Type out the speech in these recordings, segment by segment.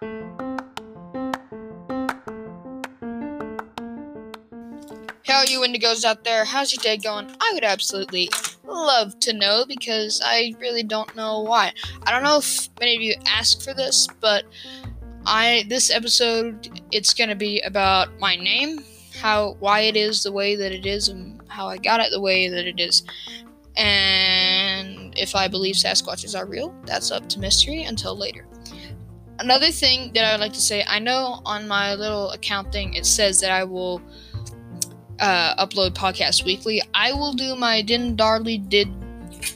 How you Indigos out there? How's your day going? I would absolutely love to know because I really don't know why. I don't know if many of you asked for this, but I this episode it's to be about my name, how why it is the way that it is and how I got it the way that it is. And if I believe Sasquatches are real, that's up to mystery until later. Another thing that I would like to say, I know on my little account thing it says that I will uh, upload podcasts weekly. I will do my Din Darley did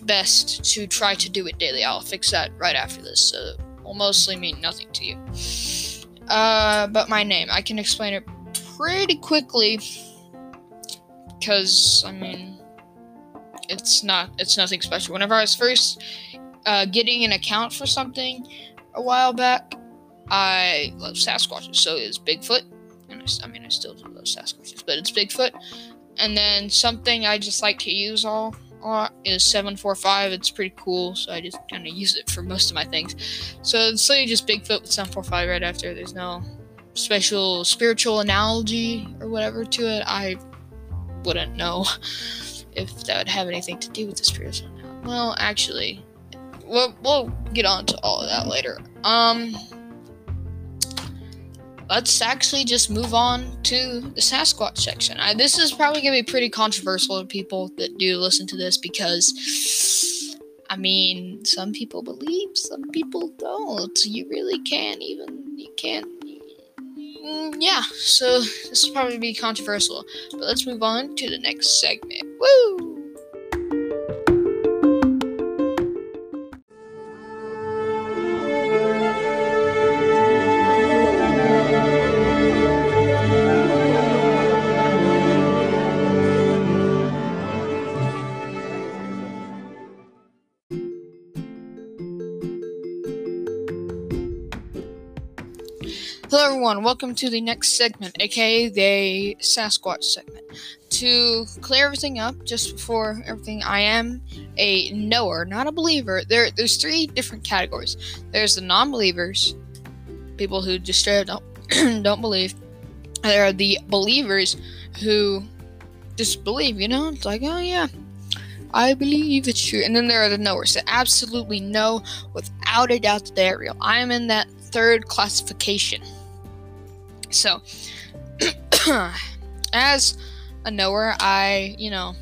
best to try to do it daily. I'll fix that right after this, so it will mostly mean nothing to you. Uh, but my name, I can explain it pretty quickly because I mean, it's not it's nothing special. Whenever I was first uh, getting an account for something a while back, I love Sasquatches, so is Bigfoot and I, I mean, I still do love Sasquatches, but it's Bigfoot. And then something I just like to use all a lot is 745. It's pretty cool, so I just kind of use it for most of my things. So it's literally just Bigfoot with 745 right after. There's no special spiritual analogy or whatever to it. I wouldn't know if that would have anything to do with the spiritual analogy. Well, actually, we'll, we'll get on to all of that later. Um, let's actually just move on to the Sasquatch section. I, this is probably going to be pretty controversial to people that do listen to this because, I mean, some people believe, some people don't. You really can't even, you can't. Mm, yeah, so this will probably be controversial. But let's move on to the next segment. Woo! Everyone. Welcome to the next segment, aka the Sasquatch segment. To clear everything up, just before everything, I am a knower, not a believer. There, there's three different categories. There's the non-believers, people who just straight up don't don't believe. There are the believers who just believe. You know, it's like, oh yeah, I believe it's true. And then there are the knowers that absolutely know without a doubt that they're real. I am in that third classification. So, as a knower, I, you know,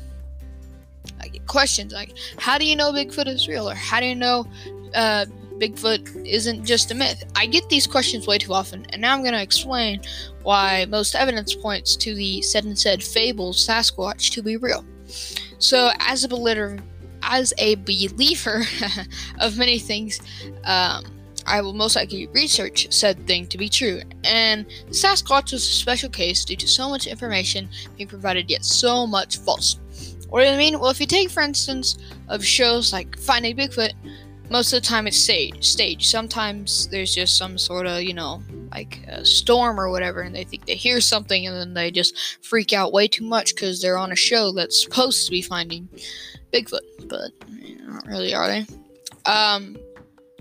I get questions like, how do you know Bigfoot is real? Or how do you know uh, Bigfoot isn't just a myth? I get these questions way too often, and now I'm going to explain why most evidence points to the said and said fable Sasquatch to be real. So, as a believer, as a believer of many things, um, I will most likely research said thing to be true, and Sasquatch was a special case due to so much information being provided yet so much false. What do I mean? Well, if you take, for instance, of shows like Finding Bigfoot, most of the time it's stage. Stage. Sometimes there's just some sort of, you know, like a storm or whatever, and they think they hear something, and then they just freak out way too much because they're on a show that's supposed to be finding Bigfoot, but you know, not really, are they? Um,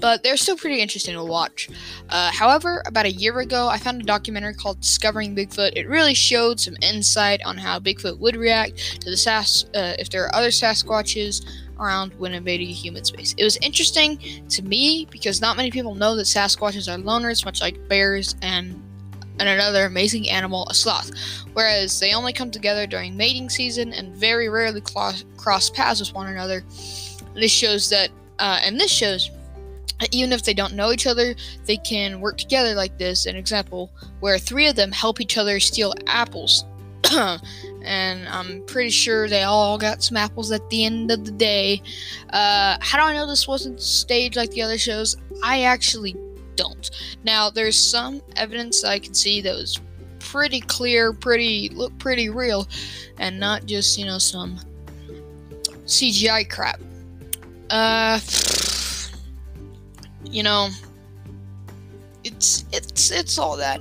but they're still pretty interesting to watch. Uh, however, about a year ago, I found a documentary called Discovering Bigfoot. It really showed some insight on how Bigfoot would react to the Sas uh, if there are other Sasquatches around when invading human space. It was interesting to me because not many people know that Sasquatches are loners, much like bears and and another amazing animal, a sloth, whereas they only come together during mating season and very rarely cross, cross paths with one another. This shows that, uh, and this shows even if they don't know each other, they can work together like this. An example where three of them help each other steal apples. and I'm pretty sure they all got some apples at the end of the day. Uh, how do I know this wasn't staged like the other shows? I actually don't. Now, there's some evidence I can see that was pretty clear, pretty look pretty real, and not just you know some CGI crap. Uh you know, it's it's it's all that.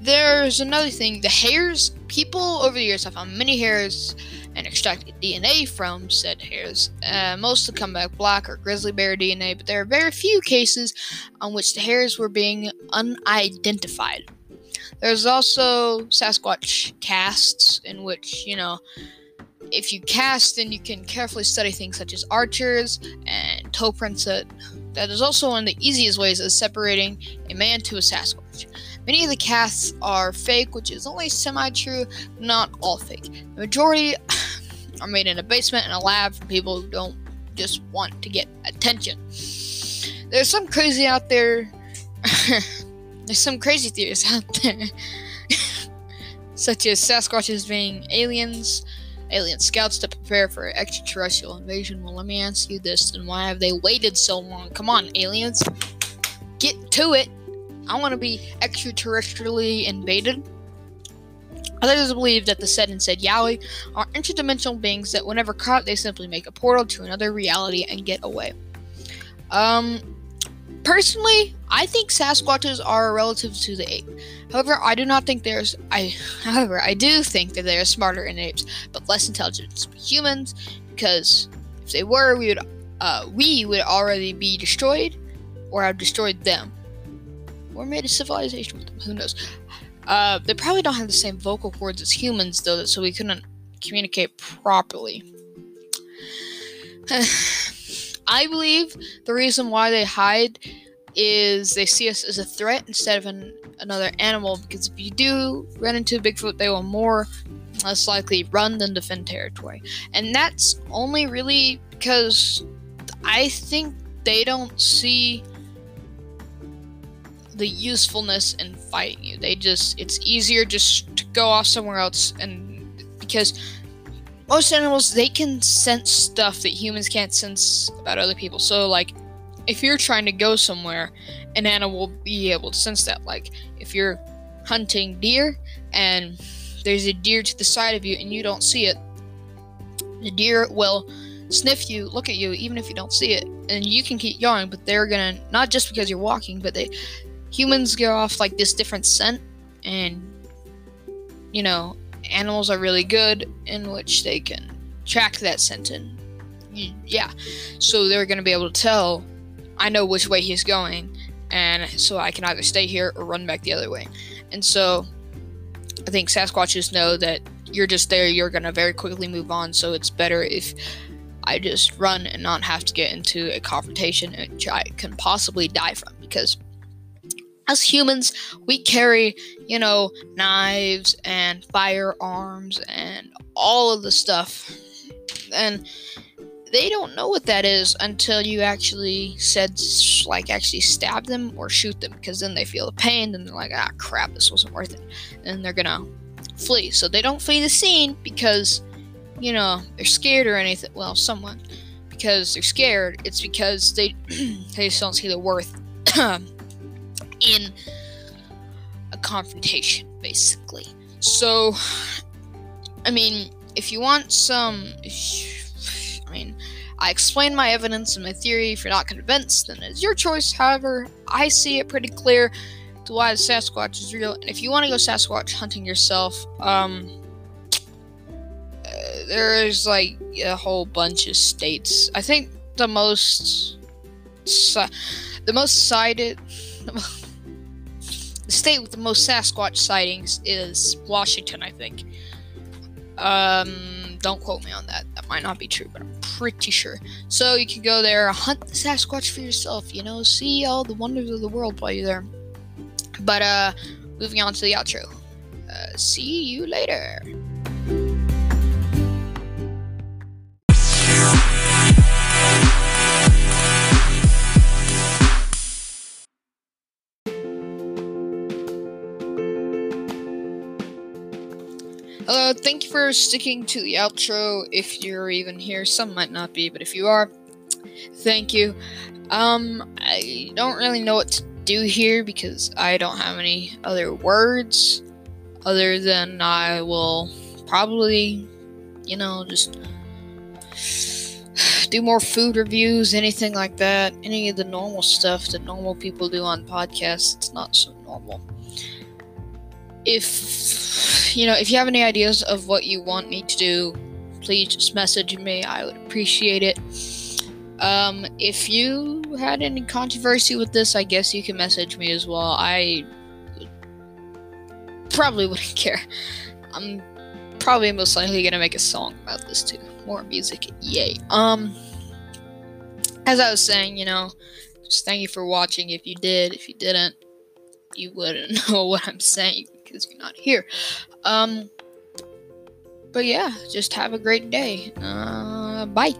There's another thing. The hairs. People over the years have found many hairs and extracted DNA from said hairs. Uh, most of come back black or grizzly bear DNA, but there are very few cases on which the hairs were being unidentified. There's also Sasquatch casts, in which, you know, if you cast, then you can carefully study things such as archers and toe prints. That, that is also one of the easiest ways of separating a man to a Sasquatch. Many of the casts are fake, which is only semi true, not all fake. The majority are made in a basement and a lab for people who don't just want to get attention. There's some crazy out there. There's some crazy theories out there, such as Sasquatches being aliens, alien scouts to prepare for extraterrestrial invasion. Well, let me ask you this: then why have they waited so long? Come on, aliens, get to it! I want to be extraterrestrially invaded. Others believe that the said and said Yowie are interdimensional beings that, whenever caught, they simply make a portal to another reality and get away. Um, personally, I think Sasquatches are relative to the ape. However, I do not think there's I. However, I do think that they are smarter than apes, but less intelligent than humans. Because if they were, we would uh, we would already be destroyed, or have destroyed them or made a civilization with them. Who knows? Uh, they probably don't have the same vocal cords as humans, though, so we couldn't communicate properly. I believe the reason why they hide is they see us as a threat instead of an, another animal. Because if you do run into a Bigfoot, they will more less likely run than defend territory, and that's only really because I think they don't see the usefulness in fighting you. They just it's easier just to go off somewhere else and because most animals they can sense stuff that humans can't sense about other people. So like if you're trying to go somewhere, an animal will be able to sense that. Like if you're hunting deer and there's a deer to the side of you and you don't see it, the deer will sniff you, look at you, even if you don't see it, and you can keep going. But they're gonna not just because you're walking, but they humans give off like this different scent, and you know, animals are really good in which they can track that scent and yeah, so they're gonna be able to tell. I know which way he's going, and so I can either stay here or run back the other way. And so I think Sasquatches know that you're just there, you're gonna very quickly move on, so it's better if I just run and not have to get into a confrontation which I can possibly die from because as humans, we carry, you know, knives and firearms and all of the stuff. And they don't know what that is until you actually said, like, actually stab them or shoot them, because then they feel the pain, and they're like, ah, crap, this wasn't worth it. And they're gonna flee. So they don't flee the scene because, you know, they're scared or anything. Well, someone. Because they're scared, it's because they, they just don't see the worth in a confrontation, basically. So, I mean, if you want some. I mean, I explain my evidence and my theory. If you're not convinced, then it's your choice. However, I see it pretty clear to why the Sasquatch is real. And if you want to go Sasquatch hunting yourself, um, uh, there's like a whole bunch of states. I think the most, the most cited, the state with the most Sasquatch sightings is Washington, I think. Um, don't quote me on that. That might not be true, but I'm pretty sure. So you can go there, hunt the Sasquatch for yourself, you know, see all the wonders of the world while you're there. But, uh, moving on to the outro. Uh, see you later. Thank you for sticking to the outro. If you're even here, some might not be, but if you are, thank you. Um, I don't really know what to do here because I don't have any other words other than I will probably, you know, just do more food reviews, anything like that. Any of the normal stuff that normal people do on podcasts. It's not so normal. If you know, if you have any ideas of what you want me to do, please just message me. I would appreciate it. Um, if you had any controversy with this, I guess you can message me as well. I probably wouldn't care. I'm probably most likely gonna make a song about this too. More music, yay. Um, as I was saying, you know, just thank you for watching. If you did, if you didn't, you wouldn't know what I'm saying because you're not here. Um, but yeah, just have a great day. Uh, bye.